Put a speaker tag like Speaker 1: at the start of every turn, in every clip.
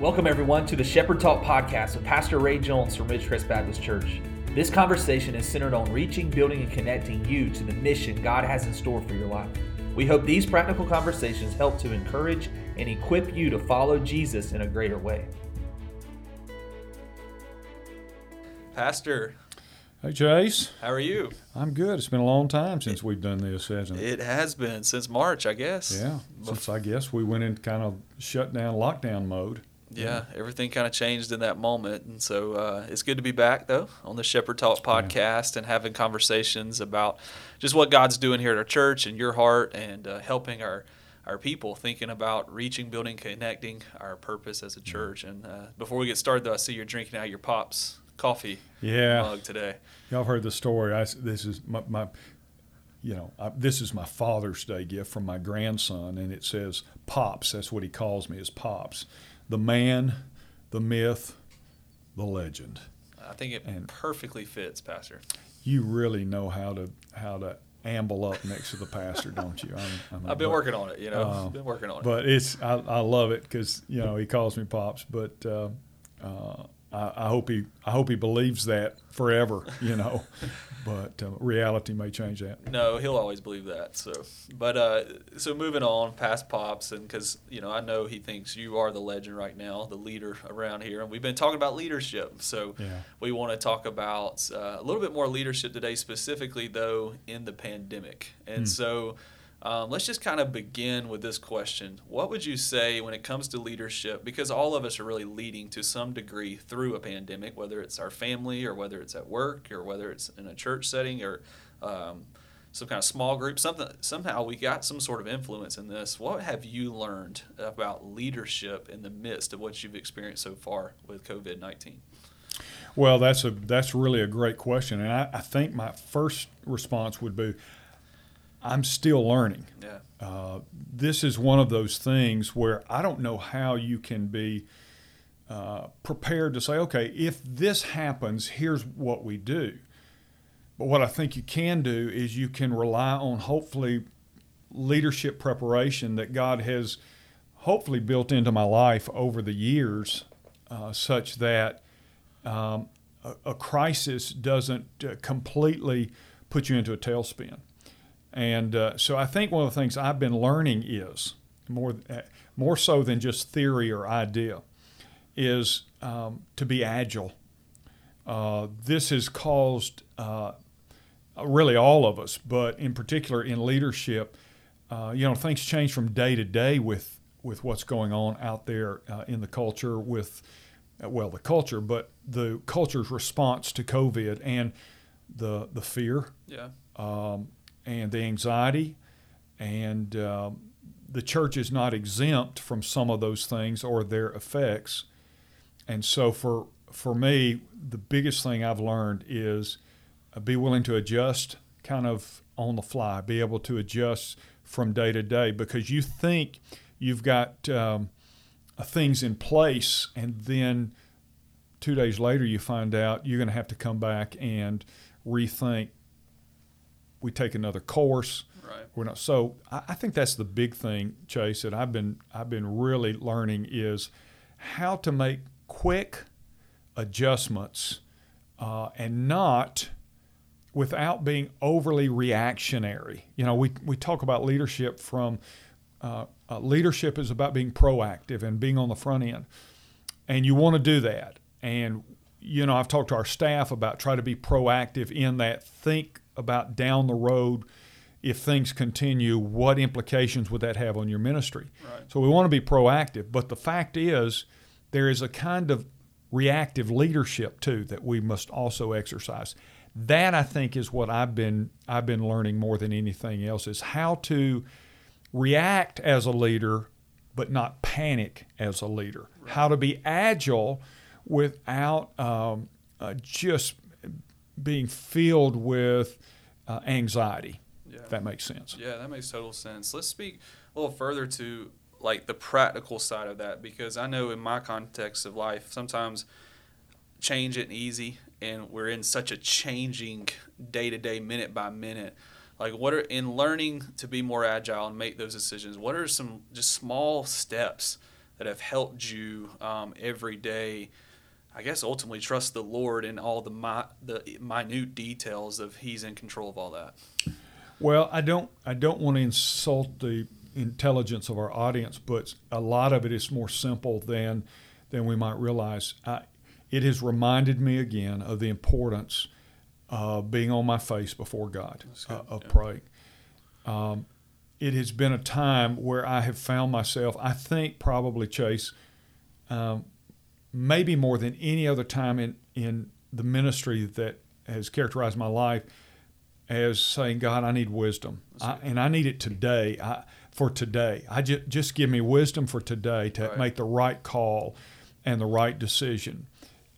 Speaker 1: Welcome, everyone, to the Shepherd Talk podcast with Pastor Ray Jones from Ridgecrest Baptist Church. This conversation is centered on reaching, building, and connecting you to the mission God has in store for your life. We hope these practical conversations help to encourage and equip you to follow Jesus in a greater way.
Speaker 2: Pastor,
Speaker 3: Hey Chase,
Speaker 2: how are you?
Speaker 3: I'm good. It's been a long time since we've done this, hasn't it?
Speaker 2: It has been since March, I guess.
Speaker 3: Yeah, since I guess we went into kind of shutdown, lockdown mode.
Speaker 2: Yeah, everything kind of changed in that moment. And so uh, it's good to be back, though, on the Shepherd Talk podcast and having conversations about just what God's doing here at our church and your heart and uh, helping our, our people thinking about reaching, building, connecting our purpose as a church. And uh, before we get started, though, I see you're drinking out your Pops coffee
Speaker 3: Yeah,
Speaker 2: mug today.
Speaker 3: y'all heard the story. I, this is my, my you know, I, this is my Father's Day gift from my grandson, and it says Pops. That's what he calls me, is Pops, the man, the myth, the legend.
Speaker 2: I think it
Speaker 3: And-
Speaker 2: perfectly fits, Pastor.
Speaker 3: You really know how to how to amble up next to the pastor, don't you? I'm, I'm
Speaker 2: I've been
Speaker 3: but-
Speaker 2: working on it, you know.
Speaker 3: Uh,
Speaker 2: been working on it.
Speaker 3: but it's I, I love it because you know he calls me pops, but uh, uh, I, I hope he I hope he believes that forever, you know. but uh, reality may change that.
Speaker 2: No, he'll always believe that. So, but uh, so moving on past pops, and because you know I know he thinks you are the legend right now, the leader around here, and we've been talking about leadership. So
Speaker 3: Yeah.
Speaker 2: we want to talk about uh, a little bit more leadership today, specifically though in the pandemic. And
Speaker 3: Hmm.
Speaker 2: so. Um, let's just kind of begin with this question. What would you say when it comes to leadership? Because all of us are really leading to some degree through a pandemic, whether it's our family or whether it's at work or whether it's in a church setting or um, some kind of small group. Something somehow we got some sort of influence in this. What have you learned about leadership in the midst of what you've experienced so far with COVID nineteen?
Speaker 3: Well, that's a that's really a great question, and I, I think my first response would be, I'm still learning.
Speaker 2: Yeah,
Speaker 3: Uh, this is one of those things where I don't know how you can be uh, prepared to say, okay, if this happens, here's what we do. But what I think you can do is you can rely on hopefully leadership preparation that God has hopefully built into my life over the years, uh, such that um, a, a crisis doesn't uh, completely put you into a tailspin. And uh, so I think one of the things I've been learning is more, uh, more so than just theory or idea, is um, to be agile. Uh, this has caused uh, really all of us, but in particular in leadership, uh, you know, things change from day to day with with what's going on out there uh, in the culture with uh, well the culture, but the culture's response to COVID and the the fear
Speaker 2: yeah,
Speaker 3: um, and the anxiety, and um, the church is not exempt from some of those things or their effects. And so, for for me, the biggest thing I've learned is uh, be willing to adjust, kind of on the fly, be able to adjust from day to day, because you think you've got um, uh, things in place, and then two days later you find out you're going to have to come back and rethink we take another course.
Speaker 2: right.
Speaker 3: We're not so. I, I think that's the big thing, Chase, that I've been I've been really learning is how to make quick adjustments uh, and not without being overly reactionary. You know, we we talk about leadership from uh, uh, leadership is about being proactive and being on the front end, and you want to do that. And you know, I've talked to our staff about try to be proactive in that. Think about down the road if things continue, what implications would that have on your ministry?
Speaker 2: Right.
Speaker 3: So we want to be proactive, but the fact is, there is a kind of reactive leadership too that we must also exercise. That I think is what I've been I've been learning more than anything else is how to react as a leader, but not panic as a leader. How to be agile without um, uh, just being filled with uh, anxiety.
Speaker 2: Yeah.
Speaker 3: If that makes sense.
Speaker 2: Yeah, that makes total sense. Let's speak a little further to like the practical side of that because I know in my context of life sometimes change isn't easy and we're in such a changing day to day, minute by minute. Like what are in learning to be more agile and make those decisions? What are some just small steps that have helped you um, every day. I guess ultimately trust the Lord in all the mi- the minute details of He's in control of all that.
Speaker 3: Well, I don't I don't want to insult the intelligence of our audience, but a lot of it is more simple than than we might realize. I, it has reminded me again of the importance of being on my face before God, uh, of yeah. praying. Um, it has been a time where I have found myself, I think probably, Chase, um, maybe more than any other time in, in the ministry that has characterized my life, as saying, God, I need wisdom. I, and I need it today. I, for today. I just just give me wisdom for today to right. make the right call and the right decision,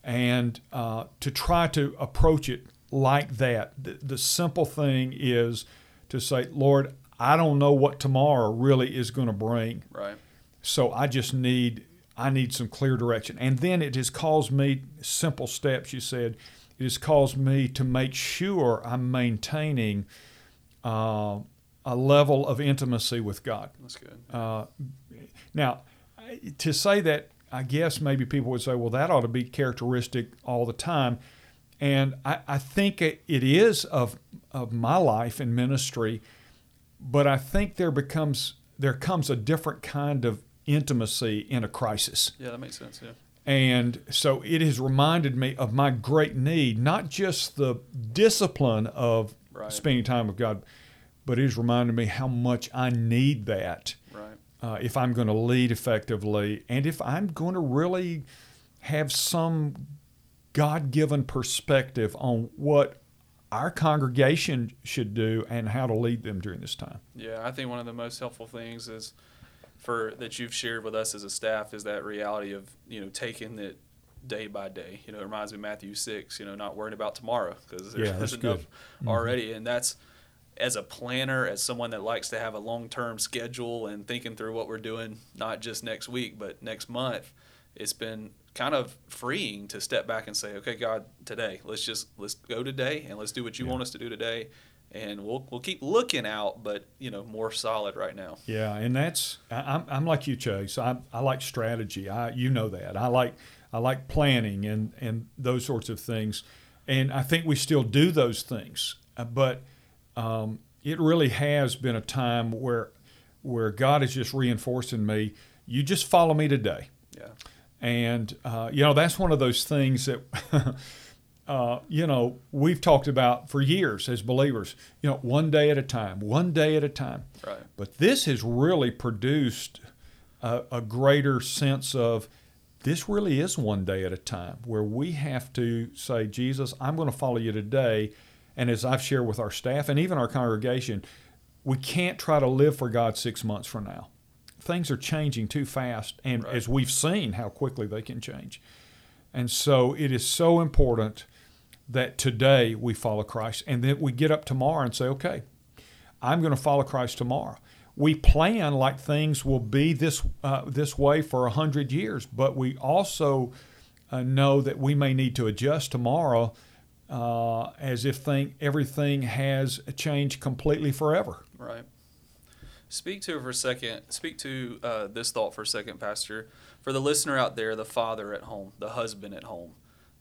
Speaker 3: and uh, to try to approach it like that. The, the simple thing is to say, Lord, I don't know what tomorrow really is going to bring.
Speaker 2: Right.
Speaker 3: So I just need I need some clear direction. And then it has caused me simple steps. You said it has caused me to make sure I'm maintaining uh, a level of intimacy with God.
Speaker 2: That's good.
Speaker 3: Uh, now, to say that, I guess maybe people would say, well, that ought to be characteristic all the time. And I, I think it, it is of, of my life and ministry but I think there becomes there comes a different kind of intimacy in a crisis.
Speaker 2: Yeah, that makes sense. Yeah.
Speaker 3: And so it has reminded me of my great need, not just the discipline of right. spending time with God, but it has reminded me how much I need that
Speaker 2: right.
Speaker 3: uh, if I'm going to lead effectively and if I'm going to really have some God given perspective on what our congregation should do and how to lead them during this time.
Speaker 2: Yeah, I think one of the most helpful things is for that you've shared with us as a staff is that reality of you know taking it day by day. You know, it reminds me of Matthew six. You know, not worrying about tomorrow because there's,
Speaker 3: yeah,
Speaker 2: there's enough mm-hmm. already, and that's as a planner, as someone that likes to have a long term schedule and thinking through what we're doing, not just next week but next month. It's been kind of freeing to step back and say, okay, God, today, let's just let's go today and let's do what you yeah. want us to do today, and we'll we'll keep looking out, but you know, more solid right now.
Speaker 3: Yeah, and that's I'm I'm like you, Chase. I I like strategy. I you know that I like I like planning and and those sorts of things, and I think we still do those things, uh, but um, it really has been a time where where God is just reinforcing me. You just follow me today.
Speaker 2: Yeah
Speaker 3: and, uh, you know, that's one of those things that, uh, you know, we've talked about for years as believers, you know, one day at a time, one day at a time.
Speaker 2: Right.
Speaker 3: But this has really produced a, a greater sense of this really is one day at a time where we have to say, Jesus, I'm going to follow you today. And as I've shared with our staff and even our congregation, we can't try to live for God six months from now things are changing too fast, and right. as we've seen how quickly they can change. And so it is so important that today we follow Christ and that we get up tomorrow and say, okay, I'm going to follow Christ tomorrow. We plan like things will be this uh, this way for a hundred years, but we also uh, know that we may need to adjust tomorrow, uh, as if think everything has changed completely forever.
Speaker 2: Right. Speak to for a second. Speak to uh, this thought for a second, Pastor. For the listener out there, the father at home, the husband at home,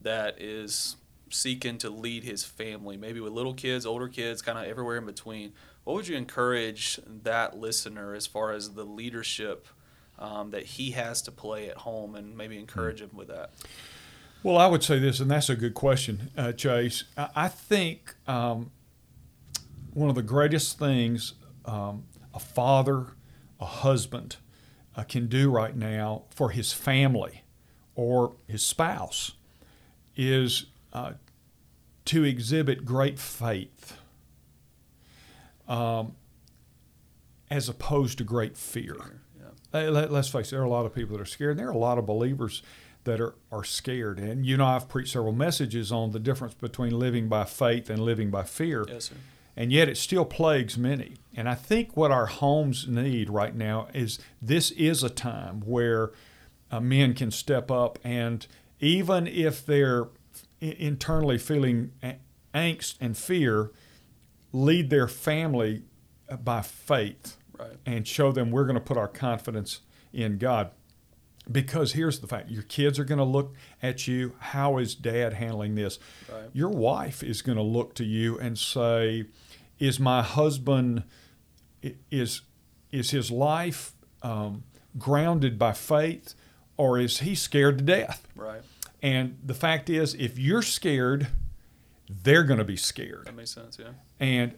Speaker 2: that is seeking to lead his family, maybe with little kids, older kids, kind of everywhere in between. What would you encourage that listener as far as the leadership um, that he has to play at home, and maybe encourage him with that?
Speaker 3: Well, I would say this, and that's a good question, uh, Chase. I think um, one of the greatest things um, a father, a husband uh, can do right now for his family or his spouse is uh, to exhibit great faith um, as opposed to great fear. Yeah. Let, us face it, there are a lot of people that are scared. And there are a lot of believers that are, are scared. And you know, I've preached several messages on the difference between living by faith and living by fear.
Speaker 2: Yes, sir
Speaker 3: and yet it still plagues many. And I think what our homes need right now is this is a time where uh, men can step up and even if they're internally feeling angst and fear, lead their family uh, by faith
Speaker 2: right.
Speaker 3: and show them we're going to put our confidence in God. Because here's the fact your kids are going to look at you. How is dad handling this?
Speaker 2: Right.
Speaker 3: Your wife is going to look to you and say, Is my husband, is, is his life um, grounded by faith or is he scared to death?
Speaker 2: Right.
Speaker 3: And the fact is, if you're scared, they're going to be scared.
Speaker 2: That makes sense. Yeah.
Speaker 3: And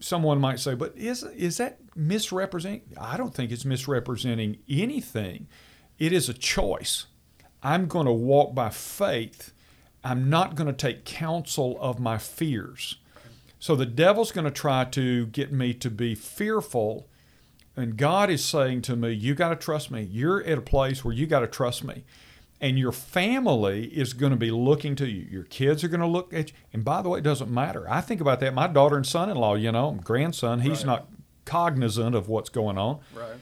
Speaker 3: someone might say, but is, is that misrepresenting? I don't think it's misrepresenting anything. It is a choice. I'm going to walk by faith. I'm not going to take counsel of my fears. So the devil's going to try to get me to be fearful. And God is saying to me, You got to trust me. You're at a place where you got to trust me. And your family is going to be looking to you. Your kids are going to look at you. And by the way, it doesn't matter. I think about that. My daughter and son in law, you know, grandson, he's
Speaker 2: Right.
Speaker 3: not cognizant of what's going on.
Speaker 2: Right.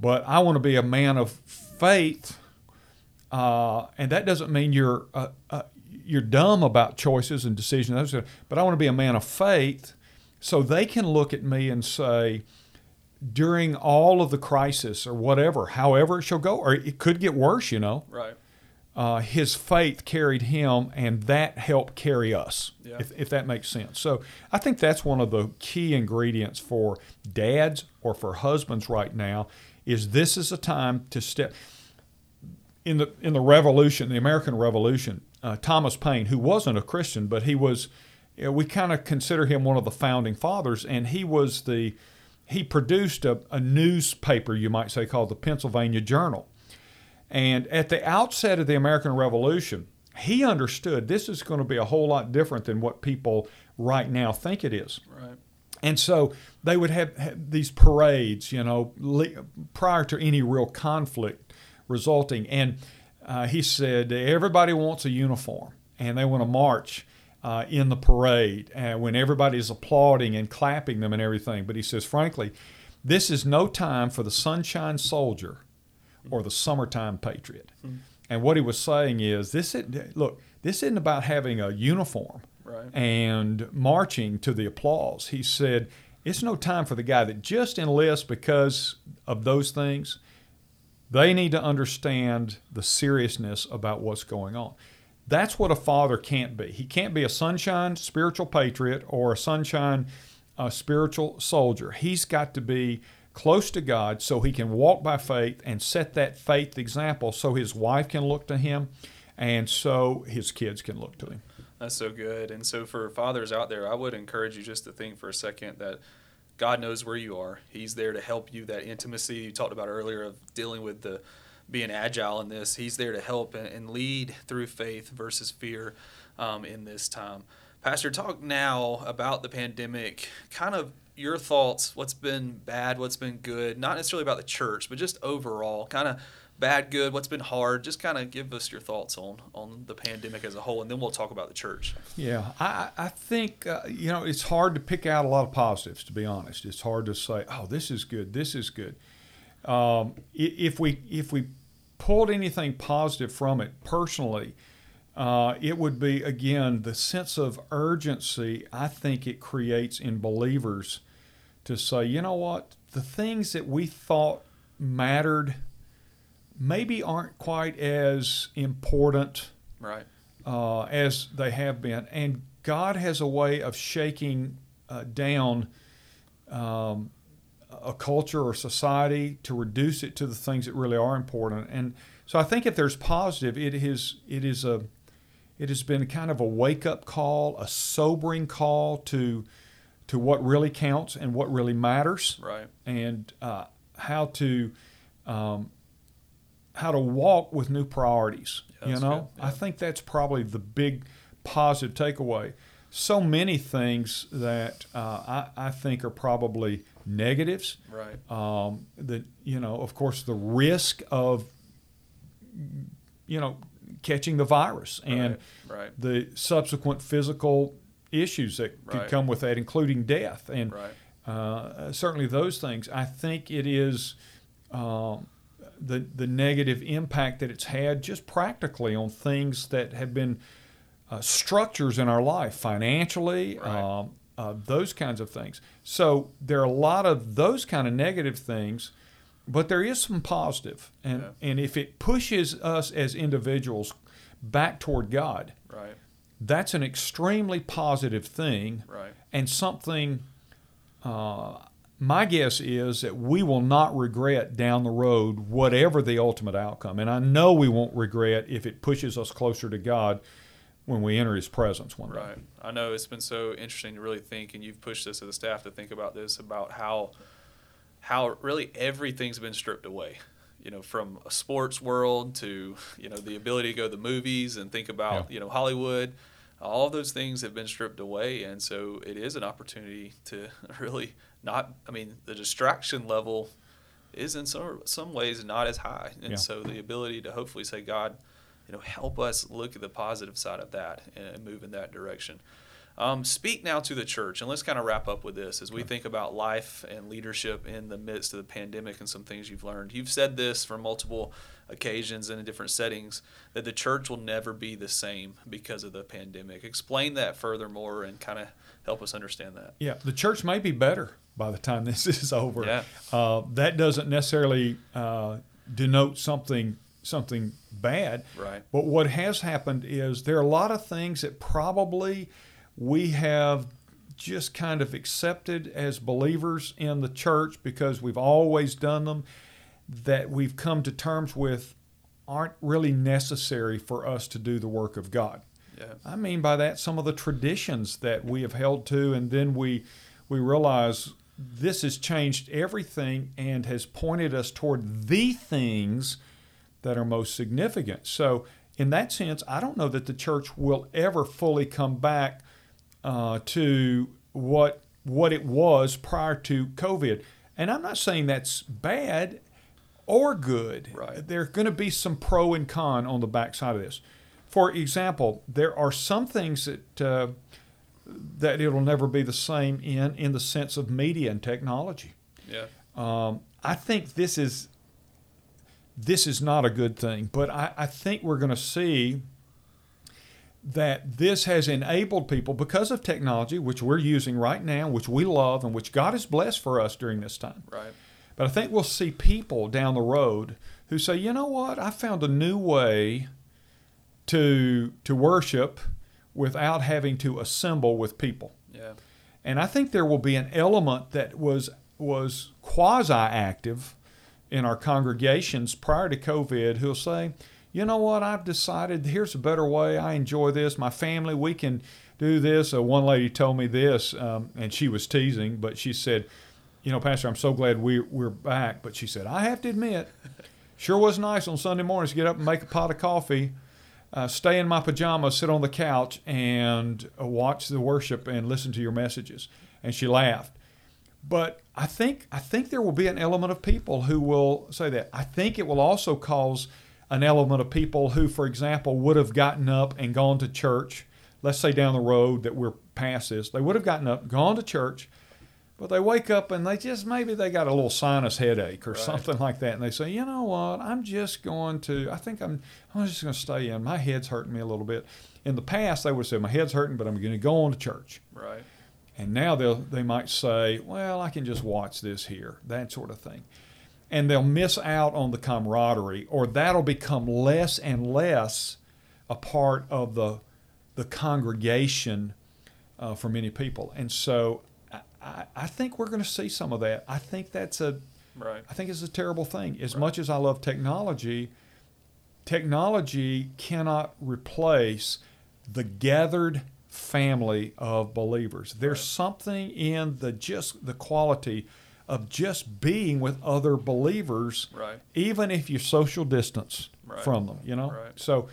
Speaker 3: But I want to be a man of faith. Uh, and that doesn't mean you're uh, uh, you're dumb about choices and decisions. But I want to be a man of faith, so they can look at me and say, during all of the crisis or whatever, however it shall go, or it could get worse, you know.
Speaker 2: Right.
Speaker 3: Uh, his faith carried him, and that helped carry us,
Speaker 2: Yeah.
Speaker 3: if, if that makes sense. So I think that's one of the key ingredients for dads or for husbands right now is this is a time to step in the in the Revolution, the American Revolution. Uh, Thomas Paine, who wasn't a Christian, but he was, you know, we kind of consider him one of the founding fathers, and he was the he produced a, a newspaper, you might say, called the Pennsylvania Journal. And at the outset of the American Revolution, he understood this is going to be a whole lot different than what people right now think it is.
Speaker 2: Right.
Speaker 3: And so they would have, have these parades, you know, le- prior to any real conflict resulting. And uh, he said, everybody wants a uniform and they want to march uh, in the parade uh, when everybody's applauding and clapping them and everything. But he says, frankly, this is no time for the sunshine soldier or the summertime patriot. And what he was saying is, this is, look, this isn't about having a uniform
Speaker 2: Right.
Speaker 3: and marching to the applause. He said, It's no time for the guy that just enlists because of those things. They need to understand the seriousness about what's going on. That's what a father can't be. He can't be a sunshine spiritual patriot or a sunshine uh, spiritual soldier. He's got to be close to God so he can walk by faith and set that faith example so his wife can look to him and so his kids can look to him.
Speaker 2: That's so good. And so for fathers out there, I would encourage you just to think for a second that God knows where you are. He's there to help you. That intimacy you talked about earlier of dealing with the being agile in this. He's there to help and, lead through faith versus fear um, in this time. Pastor, talk now about the pandemic. Kind of your thoughts. What's been bad? What's been good? Not necessarily about the church, but just overall. Kind of bad, good. What's been hard? Just kind of give us your thoughts on on the pandemic as a whole, and then we'll talk about the church.
Speaker 3: Yeah, I, I think, uh, you know, it's hard to pick out a lot of positives, to be honest. It's hard to say, oh, this is good, this is good. Um, if, we, if we pulled anything positive from it personally, uh, it would be, again, the sense of urgency I think it creates in believers to say, you know what, the things that we thought mattered maybe aren't quite as important
Speaker 2: Right.
Speaker 3: uh, as they have been. And God has a way of shaking uh, down um, a culture or society to reduce it to the things that really are important. And so I think if there's positive, it is it is a it has been kind of a wake up call, a sobering call to to what really counts and what really matters
Speaker 2: Right.
Speaker 3: and uh, how to um, how to walk with new priorities.
Speaker 2: Yeah,
Speaker 3: you know,
Speaker 2: good,
Speaker 3: I think that's probably the big positive takeaway. So many things that uh, I, I think are probably negatives.
Speaker 2: Right.
Speaker 3: Um, that you know, of course, the risk of you know catching the virus and
Speaker 2: Right. Right.
Speaker 3: the subsequent physical issues that could come with that, including death. And
Speaker 2: Right.
Speaker 3: uh, certainly those things. I think it is um, the the negative impact that it's had just practically on things that have been uh, structures in our life, financially,
Speaker 2: Right.
Speaker 3: um, uh, those kinds of things. So there are a lot of those kind of negative things but there is some positive, and
Speaker 2: Yeah.
Speaker 3: and if it pushes us as individuals back toward God,
Speaker 2: Right.
Speaker 3: that's an extremely positive thing,
Speaker 2: Right.
Speaker 3: and something. Uh, my guess is that we will not regret down the road whatever the ultimate outcome, and I know we won't regret if it pushes us closer to God when we enter His presence one day.
Speaker 2: Right. I know it's been so interesting to really think, and you've pushed us as a staff to think about this about how how really everything's been stripped away. You know, from a sports world to you know the ability to go to the movies and think about
Speaker 3: Yeah.
Speaker 2: you know Hollywood. All those things have been stripped away, and so it is an opportunity to really not. I mean, the distraction level is in some some ways not as high, and
Speaker 3: Yeah.
Speaker 2: so the ability to hopefully say, God, you know, help us look at the positive side of that and move in that direction. Um, speak now to the church, and let's kind of wrap up with this as we think about life and leadership in the midst of the pandemic and some things you've learned. You've said this for multiple occasions and in different settings that the church will never be the same because of the pandemic. Explain that furthermore and kind of help us understand that.
Speaker 3: Yeah, the church may be better by the time this is over.
Speaker 2: Yeah.
Speaker 3: Uh, that doesn't necessarily uh, denote something something bad.
Speaker 2: Right.
Speaker 3: But what has happened is there are a lot of things that probably we have just kind of accepted as believers in the church because we've always done them that we've come to terms with aren't really necessary for us to do the work of God.
Speaker 2: Yeah.
Speaker 3: I mean by that some of the traditions that we have held to, and then we we realize this has changed everything and has pointed us toward the things that are most significant. So, in that sense, I don't know that the church will ever fully come back uh, to what what it was prior to COVID. And I'm not saying that's bad or good.
Speaker 2: Right.
Speaker 3: There's going to be some pro and con on the backside of this. For example, there are some things that uh, that it'll never be the same in in the sense of media and technology.
Speaker 2: Yeah.
Speaker 3: Um, I think this is this is not a good thing, but I, I think we're going to see that this has enabled people because of technology, which we're using right now, which we love, and which God has blessed for us during this time.
Speaker 2: Right.
Speaker 3: But I think we'll see people down the road who say, you know what, I found a new way to to worship without having to assemble with people.
Speaker 2: Yeah.
Speaker 3: And I think there will be an element that was was quasi active in our congregations prior to COVID who'll say, you know what, I've decided here's a better way. I enjoy this. My family, we can do this. Uh, one lady told me this, um, and she was teasing, but she said, you know, Pastor, I'm so glad we, we're back. But she said, I have to admit, sure was nice on Sunday mornings to get up and make a pot of coffee, uh, stay in my pajamas, sit on the couch, and uh, watch the worship and listen to your messages. And she laughed. But I think I think there will be an element of people who will say that. I think it will also cause an element of people who, for example, would have gotten up and gone to church. Let's say down the road that we're past this, they would have gotten up, gone to church, but they wake up and they just maybe they got a little sinus headache or
Speaker 2: Right.
Speaker 3: something like that, and they say, you know what, I'm just going to. I think I'm. I'm just going to stay in. My head's hurting me a little bit. In the past, they would have said, my head's hurting, but I'm going to go on to church.
Speaker 2: Right.
Speaker 3: And now they'll they might say, well, I can just watch this here, that sort of thing. And they'll miss out on the camaraderie, or that'll become less and less a part of the the congregation uh, for many people. And so I, I, think we're going to see some of that. I think that's a
Speaker 2: Right.
Speaker 3: I think it's a terrible thing. As
Speaker 2: Right.
Speaker 3: much as I love technology, technology cannot replace the gathered family of believers. There's
Speaker 2: Right.
Speaker 3: something in the just the quality of just being with other believers,
Speaker 2: Right.
Speaker 3: even if you social distance
Speaker 2: Right.
Speaker 3: from them. You know,
Speaker 2: Right.
Speaker 3: so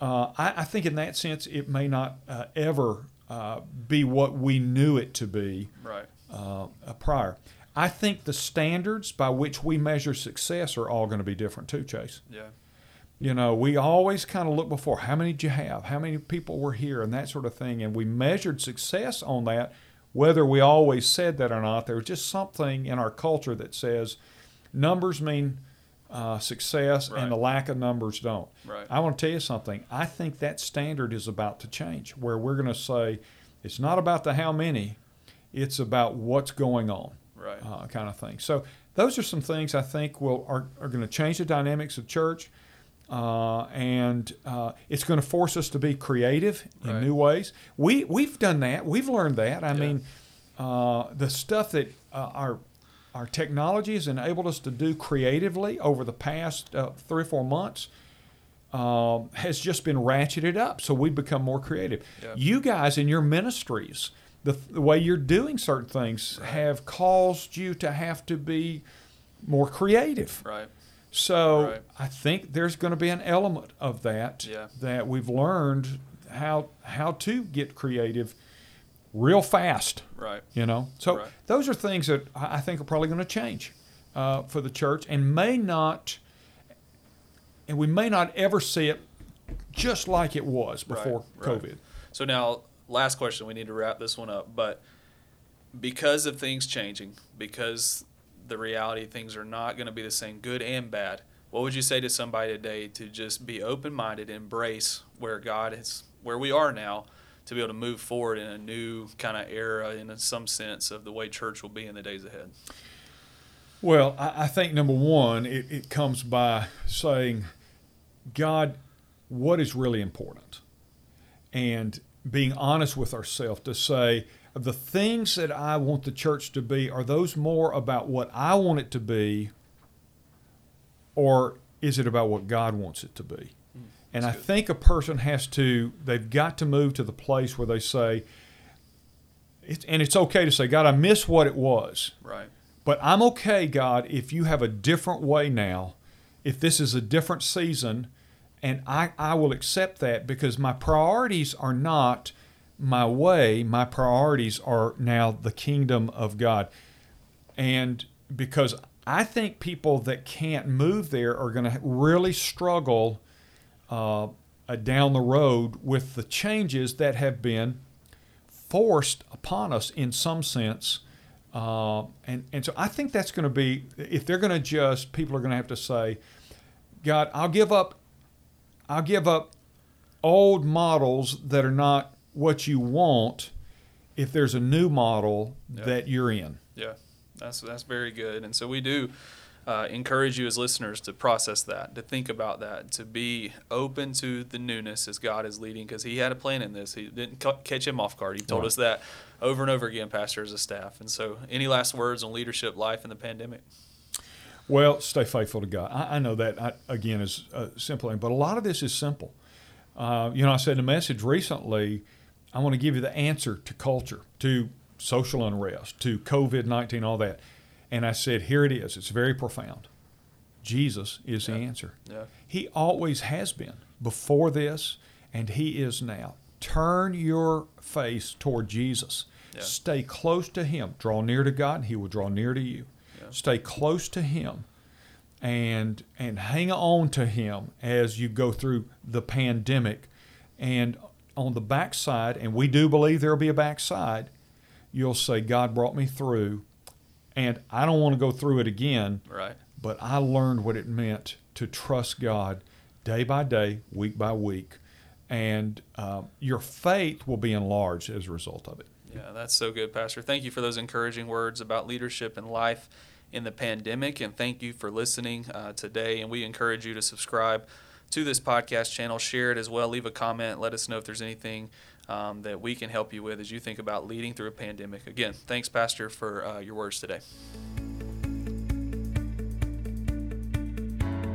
Speaker 3: uh, I, I think in that sense it may not uh, ever uh, be what we knew it to be
Speaker 2: Right.
Speaker 3: uh, uh, prior. I think the standards by which we measure success are all going to be different too, Chase.
Speaker 2: Yeah.
Speaker 3: You know, we always kind of look before how many did you have, how many people were here, and that sort of thing, and we measured success on that. Whether we always said that or not, there's just something in our culture that says numbers mean uh, success,
Speaker 2: Right.
Speaker 3: and the lack of numbers don't.
Speaker 2: Right.
Speaker 3: I want to tell you something. I think that standard is about to change, where we're going to say it's not about the how many, it's about what's going on
Speaker 2: Right.
Speaker 3: uh, kind of thing. So those are some things I think will are, are going to change the dynamics of church. Uh, and uh, it's going to force us to be creative in
Speaker 2: Right.
Speaker 3: new ways. We we've done that. We've learned that. I
Speaker 2: Yeah.
Speaker 3: mean, uh, the stuff that uh, our our technology has enabled us to do creatively over the past uh, three or four months um, has just been ratcheted up. So we've become more creative.
Speaker 2: Yeah.
Speaker 3: You guys in your ministries, the, the way you're doing certain things have caused you to have to be more creative.
Speaker 2: Right.
Speaker 3: So
Speaker 2: Right.
Speaker 3: I think there's going to be an element of that
Speaker 2: Yeah.
Speaker 3: that we've learned how how to get creative real fast.
Speaker 2: Right.
Speaker 3: You know, so
Speaker 2: Right.
Speaker 3: those are things that I think are probably going to change uh, for the church, and may not, and we may not ever see it just like it was before
Speaker 2: right.
Speaker 3: COVID.
Speaker 2: So now, last question. We need to wrap this one up. But because of things changing, because the reality things are not going to be the same, good and bad. What would you say to somebody today to just be open-minded, embrace where God is, where we are now, to be able to move forward in a new kind of era, in some sense of the way church will be in the days ahead?
Speaker 3: Well, I, I think number one, it, it comes by saying, God, what is really important? And being honest with ourselves to say, the things that I want the church to be, are those more about what I want it to be, or is it about what God wants it to be? Mm, and I
Speaker 2: good.
Speaker 3: think a person has to, they've got to move to the place where they say, it's, and it's okay to say, God, I miss what it was.
Speaker 2: Right.
Speaker 3: But I'm okay, God, if you have a different way now, if this is a different season, and I, I will accept that because my priorities are not my way, my priorities are now the kingdom of God. And because I think people that can't move there are going to really struggle uh, down the road with the changes that have been forced upon us in some sense. Uh, and, and so I think that's going to be, if they're going to just, people are going to have to say, God, I'll give up, I'll give up old models that are not what you want if there's a new model
Speaker 2: Yeah.
Speaker 3: that you're in.
Speaker 2: Yeah, that's that's very good. And so we do uh, encourage you as listeners to process that, to think about that, to be open to the newness as God is leading, because He had a plan in this. He didn't ca- catch him off guard. He told
Speaker 3: Right.
Speaker 2: us that over and over again, Pastor, as a staff. And so, any last words on leadership, life, and the pandemic?
Speaker 3: Well, stay faithful to God. I, I know that I, again is a simple, thing, but a lot of this is simple. Uh, you know, I said in a message recently, I want to give you the answer to culture, to social unrest, to COVID nineteen, all that, and I said, here it is. It's very profound. Jesus is the answer.
Speaker 2: Yeah,
Speaker 3: He always has been before this, and He is now. Turn your face toward Jesus.
Speaker 2: Yeah.
Speaker 3: Stay close to Him. Draw near to God, and He will draw near to you.
Speaker 2: Yeah.
Speaker 3: Stay close to Him, and and hang on to Him as you go through the pandemic. And on the backside, and we do believe there will be a backside, you'll say, God brought me through, and I don't want to go through it again
Speaker 2: right.
Speaker 3: but I learned what it meant to trust God day by day, week by week, and uh, your faith will be enlarged as a result of it.
Speaker 2: Yeah, that's so good, Pastor. Thank you for those encouraging words about leadership and life in the pandemic. And thank you for listening uh, today. And we encourage you to subscribe to this podcast channel, share it as well, leave a comment, let us know if there's anything um, that we can help you with as you think about leading through a pandemic. Again, thanks, Pastor, for uh, your words today.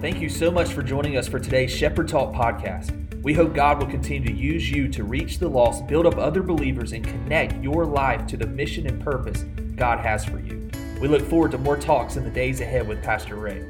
Speaker 1: Thank you so much for joining us for today's Shepherd Talk podcast. We hope God will continue to use you to reach the lost, build up other believers, and connect your life to the mission and purpose God has for you. We look forward to more talks in the days ahead with Pastor Ray.